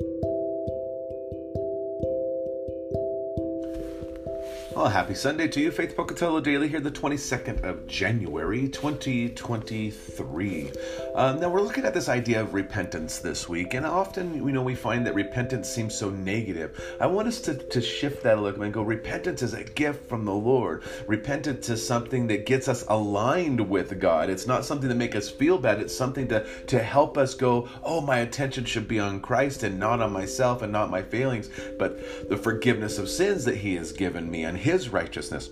Thank you. Well, happy Sunday to you, Faith Pocatello Daily, here the 22nd of January, 2023. Um, now, we're looking at this idea of repentance this week, and often, you know, we find that repentance seems so negative. I want us to, to shift that a little bit and go, repentance is a gift from the Lord. Repentance is something that gets us aligned with God. It's not something to make us feel bad, it's something to, to help us go, oh, my attention should be on Christ and not on myself and not my failings, but the forgiveness of sins that He has given me and his righteousness.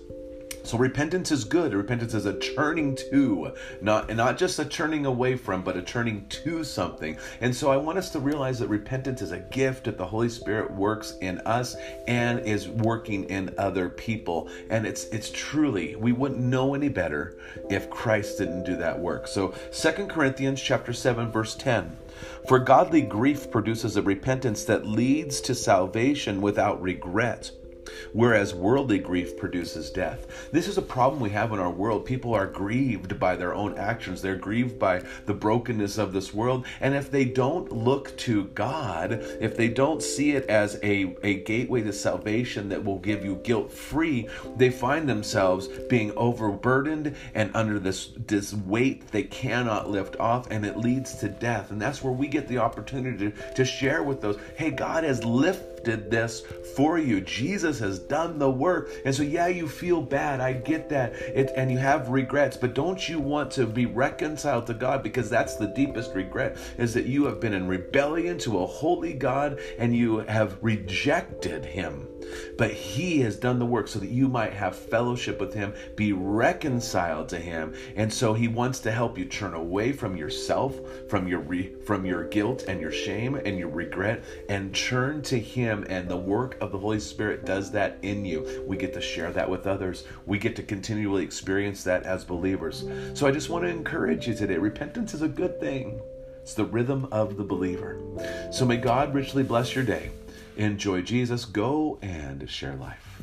So repentance is good. Repentance is a turning to, not not just a turning away from, but a turning to something. And so I want us to realize that repentance is a gift that the Holy Spirit works in us and is working in other people. And it's it's truly we wouldn't know any better if Christ didn't do that work. So Second Corinthians chapter 7 verse 10. For godly grief produces a repentance that leads to salvation without regret whereas worldly grief produces death. This is a problem we have in our world. People are grieved by their own actions, they're grieved by the brokenness of this world. And if they don't look to God, if they don't see it as a, a gateway to salvation that will give you guilt free, they find themselves being overburdened and under this, this weight they cannot lift off, and it leads to death. And that's where we get the opportunity to, to share with those hey, God has lifted did this for you. Jesus has done the work. And so, yeah, you feel bad. I get that. It, and you have regrets, but don't you want to be reconciled to God? Because that's the deepest regret is that you have been in rebellion to a holy God and you have rejected Him. But He has done the work so that you might have fellowship with Him, be reconciled to Him. And so He wants to help you turn away from yourself, from your re, from your guilt and your shame and your regret, and turn to Him. And the work of the Holy Spirit does that in you. We get to share that with others. We get to continually experience that as believers. So I just want to encourage you today. Repentance is a good thing. It's the rhythm of the believer. So may God richly bless your day. Enjoy Jesus. Go and share life.